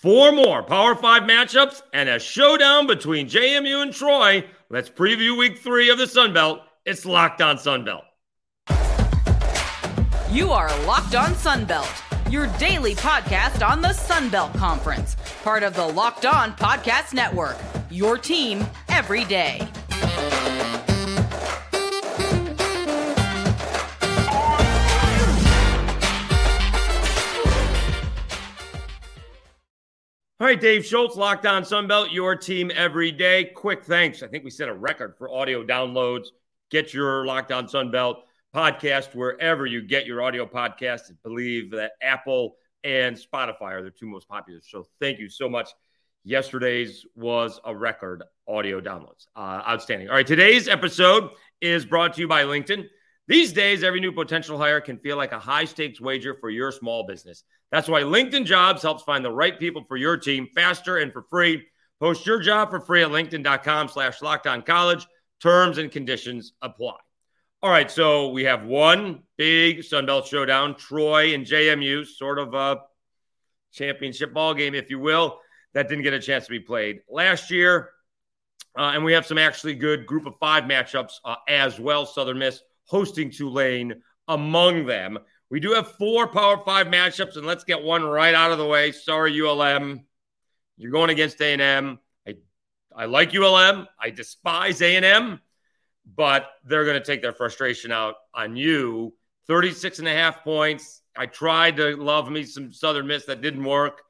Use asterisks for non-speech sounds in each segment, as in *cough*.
Four more Power Five matchups and a showdown between JMU and Troy. Let's preview week three of the Sun Belt. It's Locked On Sun Belt. You are Locked On Sun Belt, your daily podcast on the Sun Belt Conference, part of the Locked On Podcast Network. Your team every day. All right, Dave Schultz, Locked On Sunbelt, your team every day. Quick thanks. I think we set a record for audio downloads. Get your Locked On Sunbelt podcast wherever you get your audio podcast. I believe that Apple and Spotify are the two most popular. So thank you so much. Yesterday's was a record audio downloads. Uh, outstanding. All right, today's episode is brought to you by LinkedIn. These days, every new potential hire can feel like a high stakes wager for your small business. That's why LinkedIn Jobs helps find the right people for your team faster and for free. Post your job for free at linkedin.com slash locked on college. Terms and conditions apply. All right, so we have one big Sunbelt showdown, Troy and JMU, sort of a championship ball game, if you will, that didn't get a chance to be played last year. Uh, and we have some actually good group of five matchups uh, as well. Southern Miss hosting Tulane among them. We do have four Power Five matchups, and let's get one right out of the way. Sorry, ULM, you're going against A&M. I, I like ULM. I despise A&M, but they're going to take their frustration out on you. 36 and a half points. I tried to love me some Southern Miss that didn't work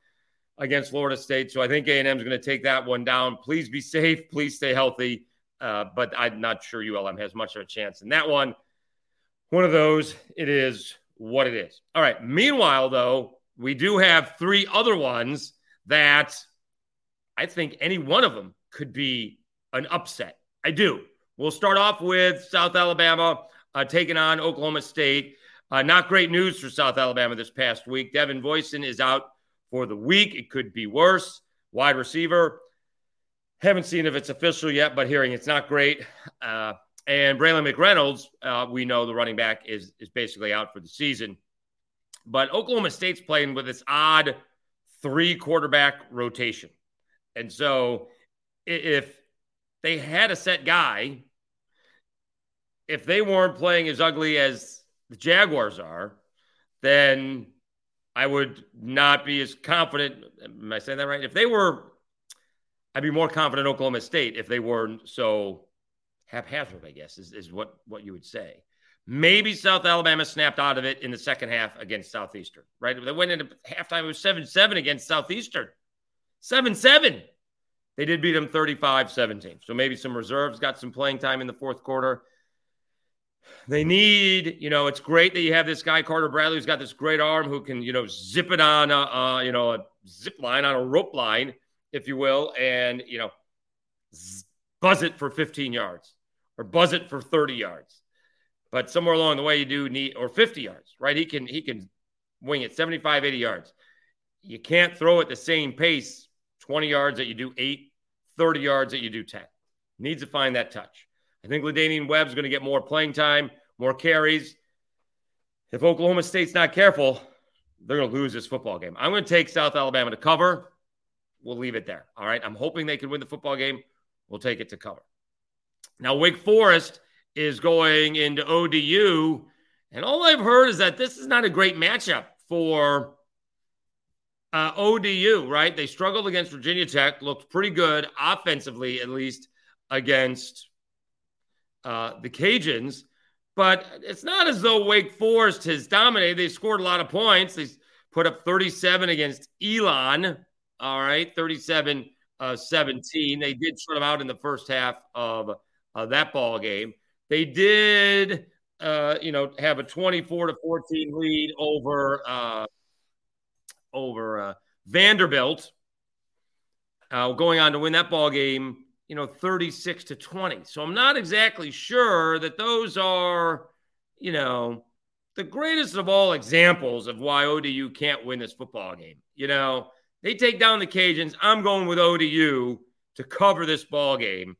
against Florida State, so I think A&M is going to take that one down. Please be safe. Please stay healthy. Uh, but I'm not sure ULM has much of a chance in that one. One of those, it is what it is. All right. Meanwhile, though, we do have three other ones that I think any one of them could be an upset. I do. We'll start off with South Alabama uh, taking on Oklahoma State. Uh, not great news for South Alabama this past week. Devin Voisin is out for the week. It could be worse. Wide receiver. Haven't seen if it's official yet, but hearing it's not great. Uh, and Braylon McReynolds, uh, we know the running back is is basically out for the season. But Oklahoma State's playing with this odd three quarterback rotation. And so if they had a set guy, if they weren't playing as ugly as the Jaguars are, then I would not be as confident. Am I saying that right? If they were, I'd be more confident Oklahoma State if they weren't so haphazard, I guess, is, is what, what you would say. Maybe South Alabama snapped out of it in the second half against Southeastern, right? They went into halftime, it was 7 7 against Southeastern. 7 7. They did beat them 35 17. So maybe some reserves got some playing time in the fourth quarter. They need, you know, it's great that you have this guy, Carter Bradley, who's got this great arm who can, you know, zip it on a, uh, you know, a zip line, on a rope line, if you will, and, you know, buzz it for 15 yards or buzz it for 30 yards. But somewhere along the way, you do need, or 50 yards, right? He can, he can wing it 75, 80 yards. You can't throw at the same pace 20 yards that you do eight, 30 yards that you do 10. Needs to find that touch. I think LaDainian Webb's going to get more playing time, more carries. If Oklahoma State's not careful, they're going to lose this football game. I'm going to take South Alabama to cover. We'll leave it there. All right. I'm hoping they can win the football game. We'll take it to cover. Now, Wake Forest is going into ODU, and all I've heard is that this is not a great matchup for uh, ODU, right? They struggled against Virginia Tech, looked pretty good offensively, at least against uh, the Cajuns. But it's not as though Wake Forest has dominated. They scored a lot of points. They put up 37 against Elon. All right, 37 uh, 17. They did shut them out in the first half of uh, that ball game. They did, uh, you know, have a 24 to 14 lead over uh, over uh, Vanderbilt, uh, going on to win that ball game. You know, 36 to 20. So I'm not exactly sure that those are, you know, the greatest of all examples of why ODU can't win this football game. You know, they take down the Cajuns. I'm going with ODU to cover this ball game.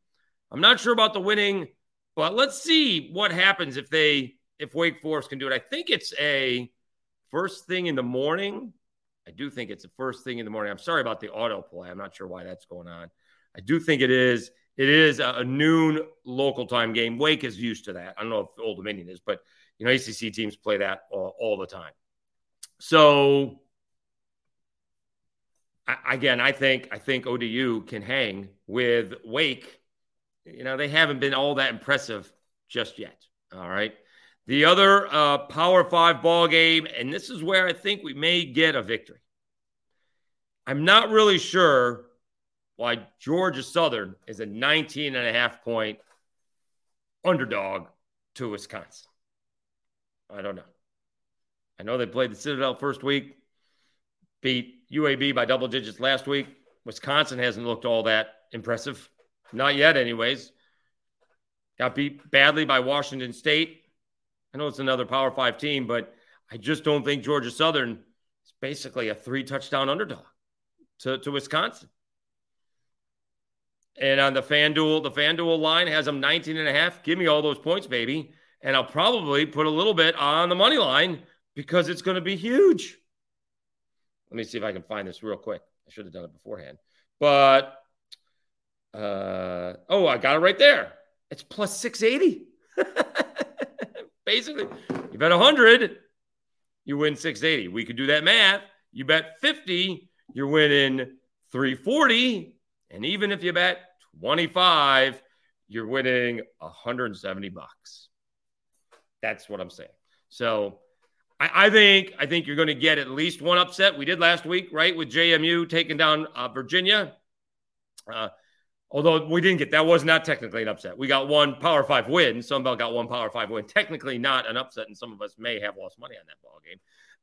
I'm not sure about the winning, but let's see what happens if they if Wake Forest can do it. I think it's a first thing in the morning I do think it's the first thing in the morning. I'm sorry about the auto play. I'm not sure why that's going on. I do think it is. It is a, noon local time game. Wake is used to that. I don't know if Old Dominion is, but you know, ACC teams play that all, all the time. So I, again, I think I think ODU can hang with Wake. You know, they haven't been all that impressive just yet. All right. The other uh, Power Five ball game, and this is where I think we may get a victory. I'm not really sure why Georgia Southern is a 19 and a half point underdog to Wisconsin. I don't know. I know they played the Citadel first week, beat UAB by double digits last week. Wisconsin hasn't looked all that impressive. Not yet, anyways. Got beat badly by Washington State. I know it's another Power Five team, but I just don't think Georgia Southern is basically a three touchdown underdog to, to Wisconsin. And on the FanDuel, the FanDuel line has them 19 and a half. Give me all those points, baby. And I'll probably put a little bit on the money line because it's going to be huge. Let me see if I can find this real quick. I should have done it beforehand. But uh, oh, I got it right there. It's plus 680. *laughs* Basically, you bet 100, you win 680. We could do that math. You bet 50, you're winning 340. And even if you bet 25, you're winning 170 bucks. That's what I'm saying. So I, I think I think you're going to get at least one upset. We did last week, right, with JMU taking down uh, Virginia. Uh, although we didn't get that was not technically an upset. We got one Power Five win. Sunbelt got one Power Five win. Technically not an upset, and some of us may have lost money on that ball game.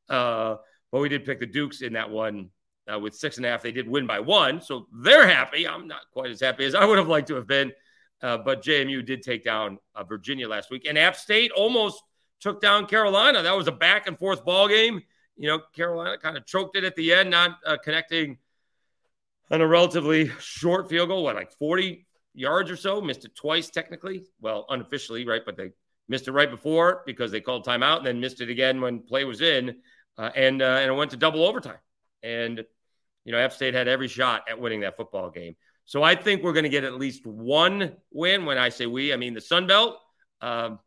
Uh, but we did pick the Dukes in that one uh, with six and a half. They did win by one, so they're happy. I'm not quite as happy as I would have liked to have been. Uh, but JMU did take down uh, Virginia last week, and App State almost took down Carolina. That was a back and forth ball game. You know, Carolina kind of choked it at the end, not uh, connecting on a relatively short field goal, what, like 40 yards or so? Missed it twice, technically. Well, unofficially, right? But they missed it right before because they called timeout and then missed it again when play was in. Uh, and, uh, and it went to double overtime. And, you know, App State had every shot at winning that football game. So I think we're going to get at least one win. When I say we, I mean the Sun Belt. Um,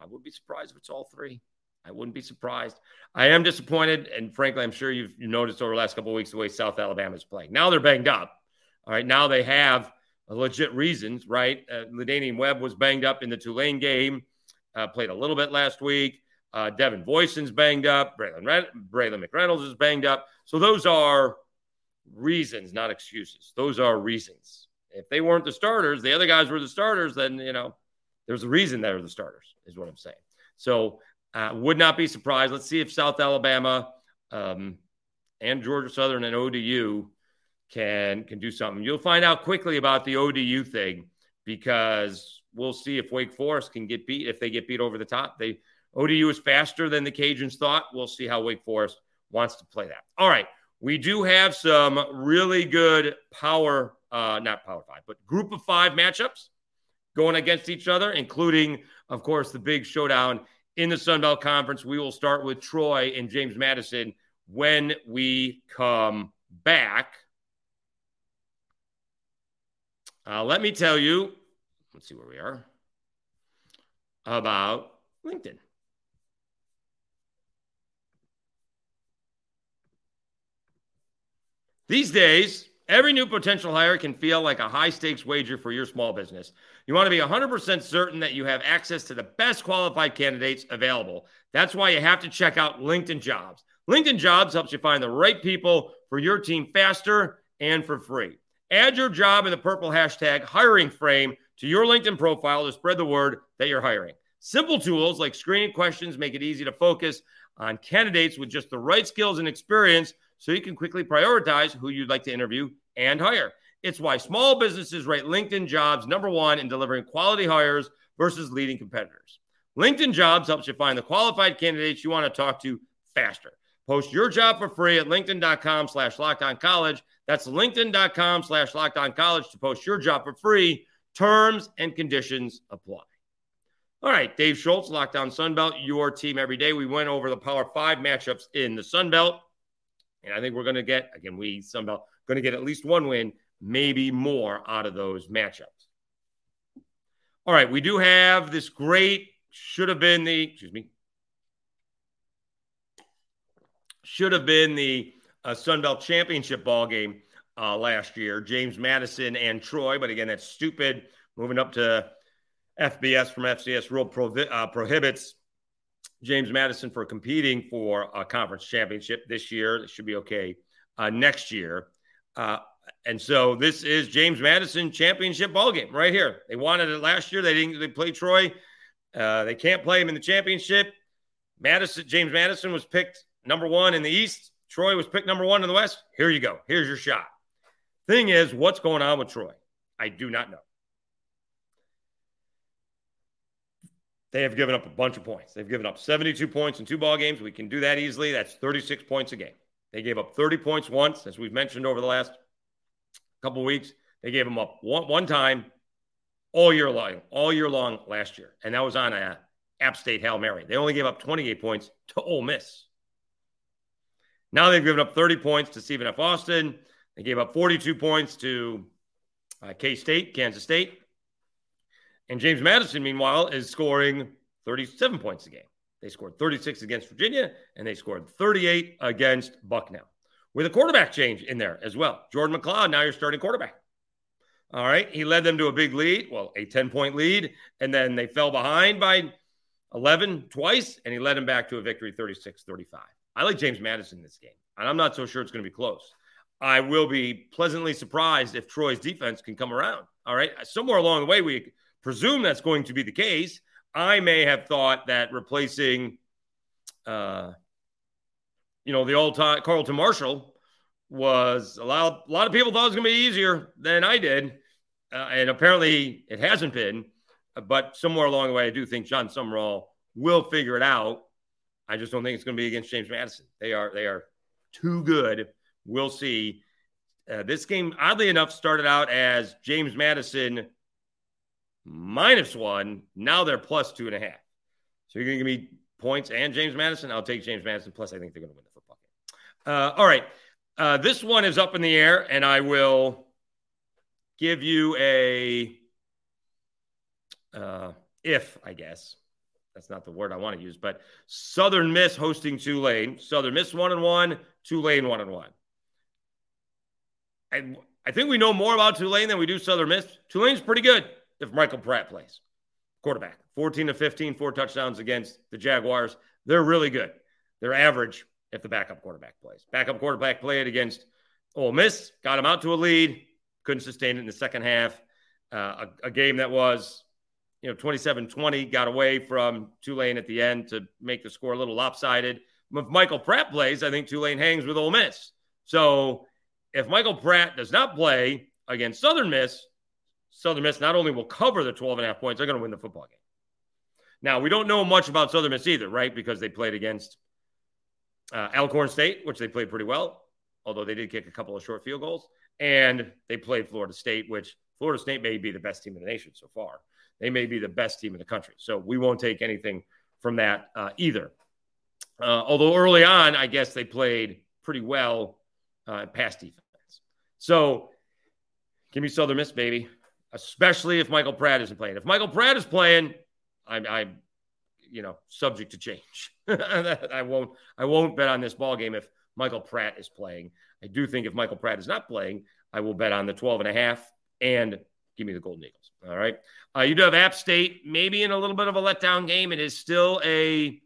I would be surprised if it's all three. I wouldn't be surprised. I am disappointed, and frankly, I'm sure you've, noticed over the last couple of weeks the way South Alabama is playing. Now they're banged up. All right, now they have legit reasons, right? Uh, LaDainian Webb was banged up in the Tulane game, uh, played a little bit last week. Uh, Devin Voisin's banged up. Braylon, Red- Braylon McReynolds is banged up. So those are reasons, not excuses. Those are reasons. If they weren't the starters, the other guys were the starters, then, you know, there's a reason they're the starters, is what I'm saying. So, uh, would not be surprised. Let's see if South Alabama um, and Georgia Southern and ODU can can do something. You'll find out quickly about the ODU thing because we'll see if Wake Forest can get beat. If they get beat over the top, they ODU is faster than the Cajuns thought. We'll see how Wake Forest wants to play that. All right, we do have some really good power, uh, not power five, but group of five matchups going against each other, including, of course, the big showdown in the Sun Belt Conference. We will start with Troy and James Madison when we come back. Uh, let me tell you, let's see where we are, about LinkedIn. These days, Every new potential hire can feel like a high stakes wager for your small business. You want to be 100% certain that you have access to the best qualified candidates available. That's why you have to check out LinkedIn Jobs. LinkedIn Jobs helps you find the right people for your team faster and for free. Add your job in the purple hashtag hiring frame to your LinkedIn profile to spread the word that you're hiring. Simple tools like screening questions make it easy to focus on candidates with just the right skills and experience so you can quickly prioritize who you'd like to interview and hire. It's why small businesses rate LinkedIn jobs number one in delivering quality hires versus leading competitors. LinkedIn jobs helps you find the qualified candidates you want to talk to faster. Post your job for free at LinkedIn.com slash locked on college. That's LinkedIn.com slash locked on college to post your job for free. Terms and conditions apply. All right, Dave Schultz, Locked On Sunbelt, your team every day. We went over the Power Five matchups in the Sunbelt. And I think we're going to get, again, we somehow going to get at least one win, maybe more out of those matchups. All right, we do have this great, should have been the, excuse me, should have been the uh, Sun Belt Championship ball game uh, last year. James Madison and Troy, but again, that's stupid. Moving up to FBS from FCS rule provi- uh, prohibits James Madison for competing for a conference championship this year. It should be okay uh, next year. And so this is James Madison championship ball game right here. They wanted it last year. They didn't. They play Troy. Uh, they can't play him in the championship. Madison, James Madison was picked number one in the East. Troy was picked number one in the West. Here you go. Here's your shot. Thing is, what's going on with Troy? I do not know. They have given up a bunch of points. They've given up 72 points in two ball games. We can do that easily. That's 36 points a game. They gave up 30 points once, as we've mentioned over the last couple weeks. They gave them up one, one time all year long, all year long last year, and that was on a App State Hail Mary. They only gave up 28 points to Ole Miss. Now they've given up 30 points to Stephen F. Austin. They gave up 42 points to uh, K State, Kansas State. And James Madison, meanwhile, is scoring 37 points a game. They scored 36 against Virginia, and they scored 38 against Bucknell. With a quarterback change in there as well. Jordan McCloud, now you're starting quarterback. All right. He led them to a big lead, well, a 10 point lead, and then they fell behind by 11 twice, and he led them back to a victory 36 35. I like James Madison in this game, and I'm not so sure it's going to be close. I will be pleasantly surprised if Troy's defense can come around. All right. Somewhere along the way, we presume that's going to be the case. I may have thought that replacing, uh, you know, the old time Carlton Martial was a lot, a lot of people thought it was going to be easier than I did. Uh, and apparently it hasn't been. But somewhere along the way, I do think Jon Sumrall will figure it out. I just don't think it's going to be against James Madison. They are they are too good. We'll see. Uh, this game, oddly enough, started out as James Madison minus one. Now they're plus two and a half. So you're going to give me points and James Madison. I'll take James Madison. Plus, I think they're going to win the football game. Uh, all right. Uh, this one is up in the air, and I will give you a uh, if, I guess. That's not the word I want to use, but Southern Miss hosting Tulane. Southern Miss one and one, Tulane one and one. I, I think we know more about Tulane than we do Southern Miss. Tulane's pretty good if Michael Pratt plays. Quarterback, 14 to 15, four touchdowns against the Jaguars. They're really good. They're average if the backup quarterback plays. Backup quarterback played against Ole Miss, got him out to a lead, couldn't sustain it in the second half. Uh, a, a, game that was, you know, 27 20, got away from Tulane at the end to make the score a little lopsided. If Michael Pratt plays, I think Tulane hangs with Ole Miss. So if Michael Pratt does not play against Southern Miss, Southern Miss not only will cover the 12 and a half points, they're going to win the football game. Now, we don't know much about Southern Miss either, right? Because they played against uh, Alcorn State, which they played pretty well, although they did kick a couple of short field goals. And they played Florida State, which Florida State may be the best team in the nation so far. They may be the best team in the country. So we won't take anything from that uh, either. Uh, although early on, I guess they played pretty well uh, pass defense. So give me Southern Miss, baby, especially if Michael Pratt isn't playing. If Michael Pratt is playing, I'm, I'm you know, subject to change. *laughs* I won't I won't bet on this ball game if Michael Pratt is playing. I do think if Michael Pratt is not playing, I will bet on the 12 and a half and give me the Golden Eagles. All right. Uh, you do have App State, maybe in a little bit of a letdown game. It is still a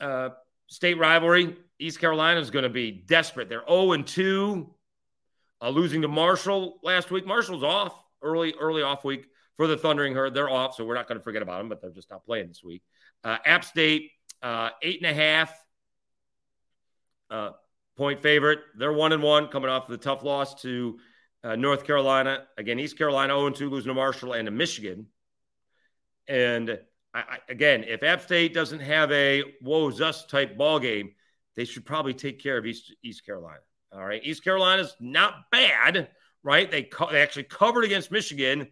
uh, state rivalry. East Carolina is going to be desperate. They're 0 and 2, uh, losing to Marshall last week. Marshall's off early, early off week for the Thundering Herd. They're off, so we're not going to forget about them, but they're just not playing this week. Uh, App State, uh, eight and a half uh, point favorite. They're one and one coming off the tough loss to uh, North Carolina. Again, East Carolina 0 2, losing to Marshall and to Michigan. And I, I, again, if App State doesn't have a woes us type ball game, they should probably take care of East, East Carolina. All right. East Carolina's not bad, right? They, co- they actually covered against Michigan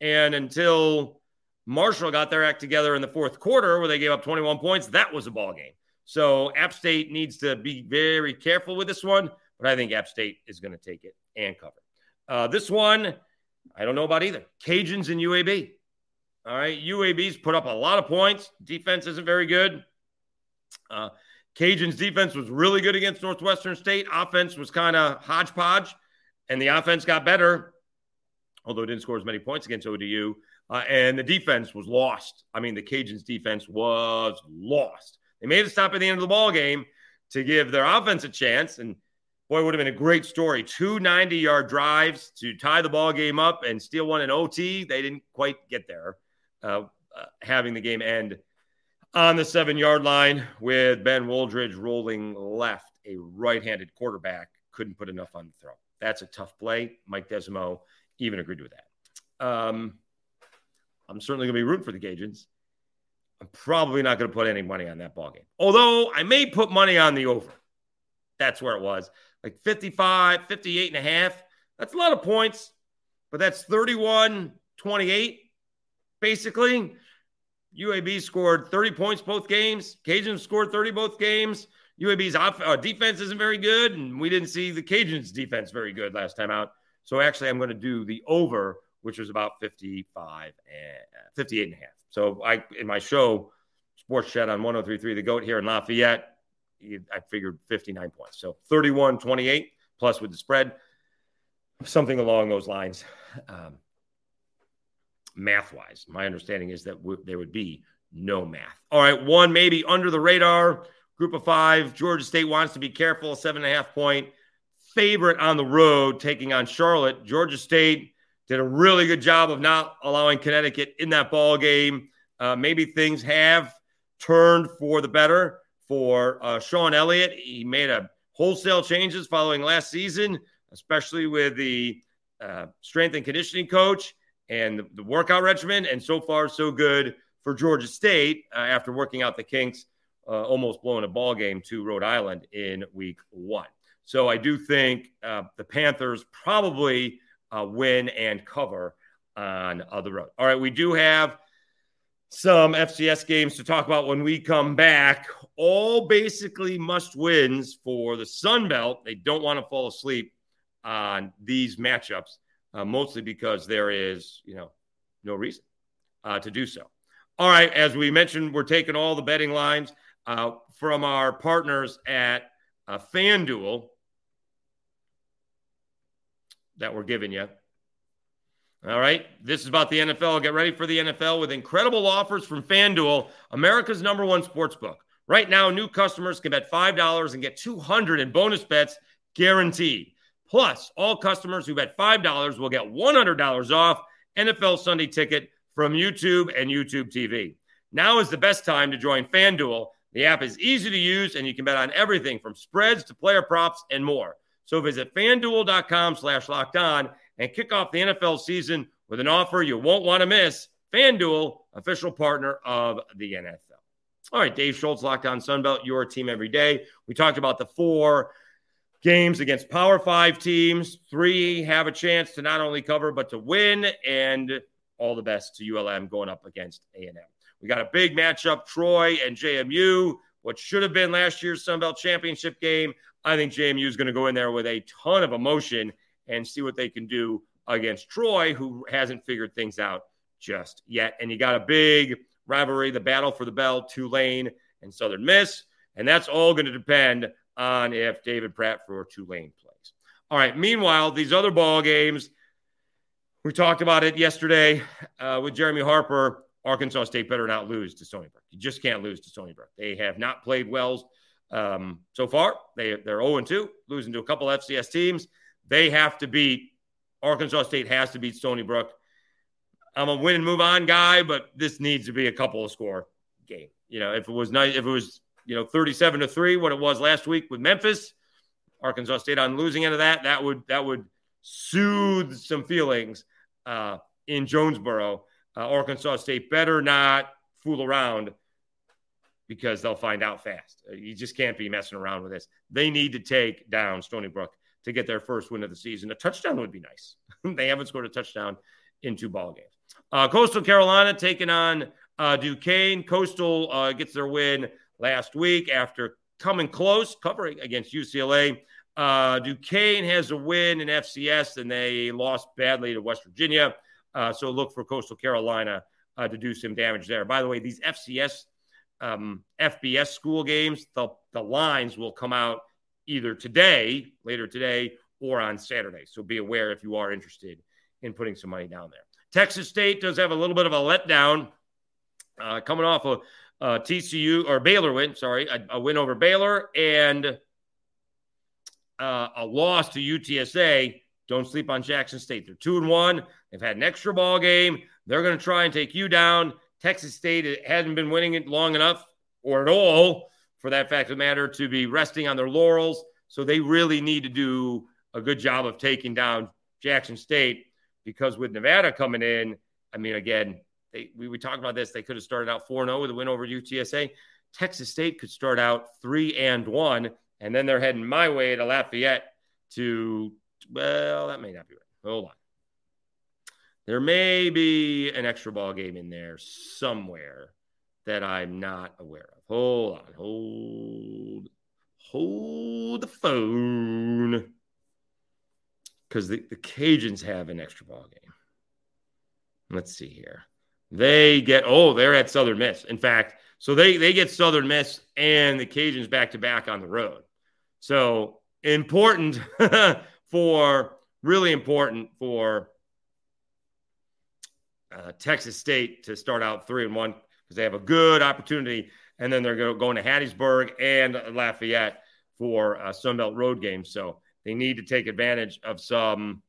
and until Marshall got their act together in the fourth quarter, where they gave up 21 points, that was a ball game. So App State needs to be very careful with this one, but I think App State is going to take it and cover. Uh, this one, I don't know about either. Cajuns and UAB. All right. UAB's put up a lot of points. Defense isn't very good. Uh, Cajuns defense was really good against Northwestern State. Offense was kind of hodgepodge, and the offense got better, although it didn't score as many points against ODU. Uh, and the defense was lost. I mean, the Cajuns defense was lost. They made a stop at the end of the ball game to give their offense a chance, and boy, it would have been a great story. Two 90 yard drives to tie the ball game up and steal one in OT. They didn't quite get there, uh, uh, having the game end on the seven yard line with Ben Wooldridge rolling left, a right handed quarterback couldn't put enough on the throw. That's a tough play. Mike Desormeaux even agreed with that. Um, I'm certainly going to be rooting for the Cajuns. I'm probably not going to put any money on that ball game. Although I may put money on the over. That's where it was. Like 55, 58 and a half. That's a lot of points, but that's 31 28 basically. UAB scored 30 points both games. Cajuns scored 30 both games. UAB's off, uh, defense isn't very good, and we didn't see the Cajuns' defense very good last time out. So actually, I'm going to do the over, which was about 55 and 58 and a half. So I in my show, Sports Chat on 1033 The Goat here in Lafayette, I figured 59 points. So 31 28 plus with the spread, something along those lines. Um, math wise. My understanding is that w- there would be no math. All right, one maybe under the radar. Group of five. Georgia State wants to be careful. Seven and a half point favorite on the road taking on Charlotte. Georgia State did a really good job of not allowing Connecticut in that ball game. Uh, maybe things have turned for the better for uh, Shawn Elliott. He made a wholesale changes following last season, especially with the uh, strength and conditioning coach and the, workout regimen. And so far, so good for Georgia State uh, after working out the kinks, uh, almost blowing a ball game to Rhode Island in week one. So I do think uh, the Panthers probably uh, win and cover on uh, the road. All right, we do have some FCS games to talk about when we come back. All basically must wins for the Sun Belt. They don't want to fall asleep on these matchups uh, mostly because there is, you know, no reason uh, to do so. All right, as we mentioned, we're taking all the betting lines uh, from our partners at uh, FanDuel that we're giving you. All right, this is about the NFL. Get ready for the NFL with incredible offers from FanDuel, America's number one sports book. Right now, new customers can bet $5 and get 200 in bonus bets guaranteed. Plus, all customers who bet $5 will get $100 off NFL Sunday ticket from YouTube and YouTube TV. Now is the best time to join FanDuel. The app is easy to use and you can bet on everything from spreads to player props and more. So visit fanduel.com slash locked on and kick off the NFL season with an offer you won't want to miss. FanDuel, official partner of the NFL. All right, Dave Schultz, Locked On Sunbelt, your team every day. We talked about the four games against Power Five teams. Three have a chance to not only cover but to win, and all the best to ULM going up against A&M. We got a big matchup: Troy and JMU. What should have been last year's Sun Belt Championship game. I think JMU is going to go in there with a ton of emotion and see what they can do against Troy, who hasn't figured things out just yet. And you got a big rivalry, the battle for the bell, Tulane and Southern Miss. And that's all going to depend on if David Pratt for Tulane plays. All right. Meanwhile, these other ball games, we talked about it yesterday uh, with Jeremy Harper. Arkansas State better not lose to Stony Brook. You just can't lose to Stony Brook. They have not played well um, so far. They they're 0 2, losing to a couple FCS teams. They have to beat Arkansas State has to beat Stony Brook. I'm a win and move on guy, but this needs to be a couple of score game. You know, if it was nice, if it was you know, 37 to 3, what it was last week with Memphis. Arkansas State on losing end of that, that would that would soothe some feelings uh, in Jonesboro. Uh, Arkansas State better not fool around because they'll find out fast. Uh, you just can't be messing around with this. They need to take down Stony Brook to get their first win of the season. A touchdown would be nice. *laughs* they haven't scored a touchdown in two ball games. Uh, Coastal Carolina taking on uh, Duquesne. Coastal uh, gets their win last week after coming close, covering against UCLA. Uh, Duquesne has a win in FCS, and they lost badly to West Virginia. Uh, so look for Coastal Carolina uh, to do some damage there. By the way, these FCS, um, FBS school games, the, the lines will come out either today, later today, or on Saturday. So be aware if you are interested in putting some money down there. Texas State does have a little bit of a letdown uh, coming off a, TCU or Baylor win, sorry, a, a win over Baylor and uh, a loss to UTSA. Don't sleep on Jackson State. They're two and one. They've had an extra ball game. They're going to try and take you down. Texas State hasn't been winning it long enough or at all, for that fact of matter, to be resting on their laurels. So they really need to do a good job of taking down Jackson State because with Nevada coming in, I mean, again, they, we, we talked about this. They could have started out 4 0 with a win over UTSA. Texas State could start out 3 and 1, and then they're heading my way to Lafayette to, well, that may not be right. Hold on. There may be an extra ball game in there somewhere that I'm not aware of. Hold on. Hold. Hold the phone because the, the Cajuns have an extra ball game. Let's see here. They get oh, they're at Southern Miss. In fact, so they they get Southern Miss and the Cajuns back to back on the road. So important *laughs* for really important for uh, Texas State to start out three and one because they have a good opportunity, and then they're going to Hattiesburg and Lafayette for uh, Sunbelt road games. So they need to take advantage of some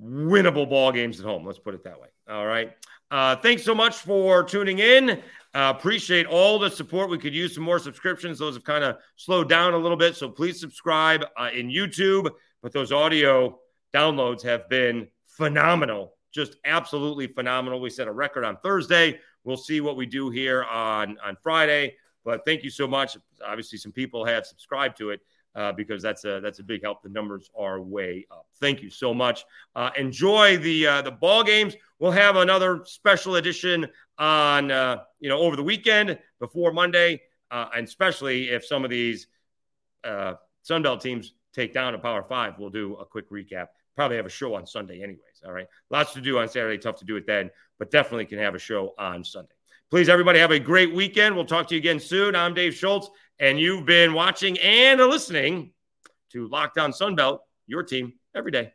winnable ball games at home. Let's put it that way. All right. Uh, thanks so much for tuning in. Uh, appreciate all the support. We could use some more subscriptions. Those have kind of slowed down a little bit. So please subscribe uh, in YouTube. But those audio downloads have been phenomenal. Just absolutely phenomenal. We set a record on Thursday. We'll see what we do here on, on Friday. But thank you so much. Obviously, some people have subscribed to it uh, because that's a that's a big help. The numbers are way up. Thank you so much. Uh, enjoy the uh, the ball games. We'll have another special edition on uh, you know over the weekend before Monday, uh, and especially if some of these uh, Sunbelt teams take down a Power Five, we'll do a quick recap. Probably have a show on Sunday, anyways. All right, lots to do on Saturday. Tough to do it then, but definitely can have a show on Sunday. Please, everybody, have a great weekend. We'll talk to you again soon. I'm Dave Schultz, and you've been watching and listening to Locked On Sunbelt, your team every day.